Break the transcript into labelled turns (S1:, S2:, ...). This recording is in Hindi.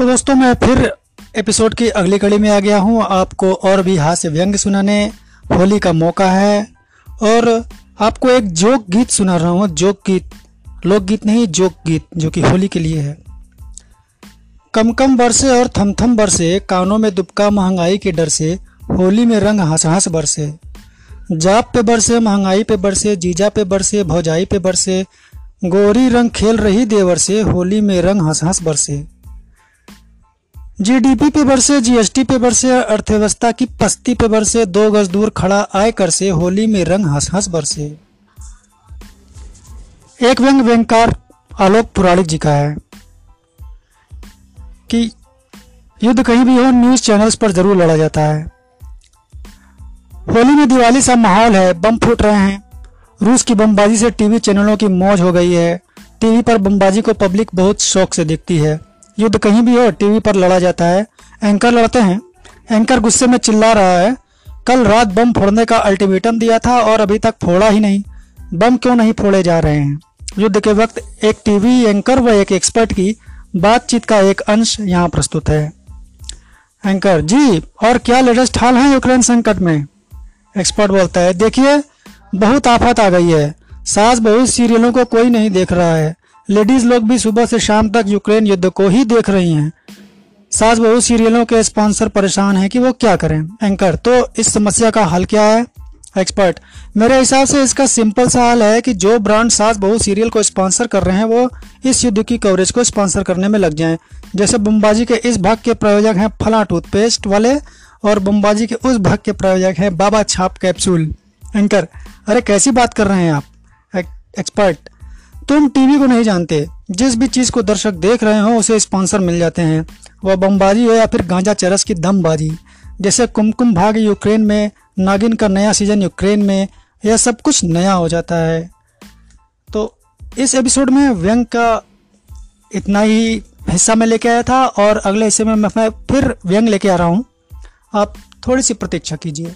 S1: तो दोस्तों, मैं फिर एपिसोड की अगली कड़ी में आ गया हूँ। आपको और भी हास्य व्यंग सुनाने होली का मौका है। और आपको एक जोक गीत सुना रहा हूँ। जोक गीत, लोकगीत नहीं, जोक गीत, जो कि होली के लिए है। कम कम बरसे और थम थम बरसे, कानों में दुबका महँगाई के डर से, होली में रंग हंस हंस बरसे। जाप पे बरसे, महँगाई पे बरसे, जीजा पे बरसे, भौजाई पे बरसे, गोरी रंग खेल रही देवर से, होली में रंग हंस हंस बरसे। जीडीपी पे बरसे जीएसटी पे बरसे अर्थव्यवस्था की पस्ती पे बरसे दो गज दूर खड़ा आय कर से, होली में रंग हंस हंस बरसे एक व्यंग व्यंगकार आलोक पुराणिक जी का है कि युद्ध कहीं भी हो, न्यूज़ चैनल्स पर ज़रूर लड़ा जाता है। होली में दिवाली सा माहौल है, बम फूट रहे हैं। रूस की बमबाजी से टीवी चैनलों की मौज हो गई है। टीवी पर बमबाजी को पब्लिक बहुत शौक से देखती है। युद्ध कहीं भी हो, टीवी पर लड़ा जाता है। एंकर लड़ते हैं। एंकर गुस्से में चिल्ला रहा है। कल रात बम फोड़ने का अल्टीमेटम दिया था और अभी तक फोड़ा ही नहीं। बम क्यों नहीं फोड़े जा रहे हैं? युद्ध के वक्त एक टीवी एंकर व एक एक्सपर्ट की बातचीत का एक अंश यहाँ प्रस्तुत है। एंकर, जी, और क्या लेटेस्ट हाल है यूक्रेन संकट में? एक्सपर्ट बोलता है, देखिए, बहुत आफत आ गई है। सास बहुत सीरियलों को कोई नहीं देख रहा है। लेडीज़ लोग भी सुबह से शाम तक यूक्रेन युद्ध को ही देख रही हैं। सास बहु सीरियलों के स्पॉन्सर परेशान हैं कि वो क्या करें। एंकर तो इस समस्या का हल क्या है? एक्सपर्ट, मेरे हिसाब से इसका सिंपल सा हल है कि जो ब्रांड सास बहु सीरियल को स्पॉन्सर कर रहे हैं, वो इस युद्ध की कवरेज को स्पॉन्सर करने में लग जाएँ। जैसे बमबाजी के इस भाग के प्रायोजक हैं फला टूथपेस्ट वाले और बमबाजी के उस भाग के प्रायोजक हैं बाबा छाप कैप्सूल। एंकर, अरे कैसी बात कर रहे हैं आप? एक्सपर्ट तुम टीवी को नहीं जानते। जिस भी चीज़ को दर्शक देख रहे हो, उसे स्पॉन्सर मिल जाते हैं। वह बमबाजी हो या फिर गांजा चरस की दमबाजी। जैसे कुमकुम भाग यूक्रेन में, नागिन का नया सीज़न यूक्रेन में, यह सब कुछ नया हो जाता है। तो इस एपिसोड में व्यंग का इतना ही हिस्सा मैं लेके आया था और अगले हिस्से में मैं फिर व्यंग लेके आ रहा हूँ। आप थोड़ी सी प्रतीक्षा कीजिए।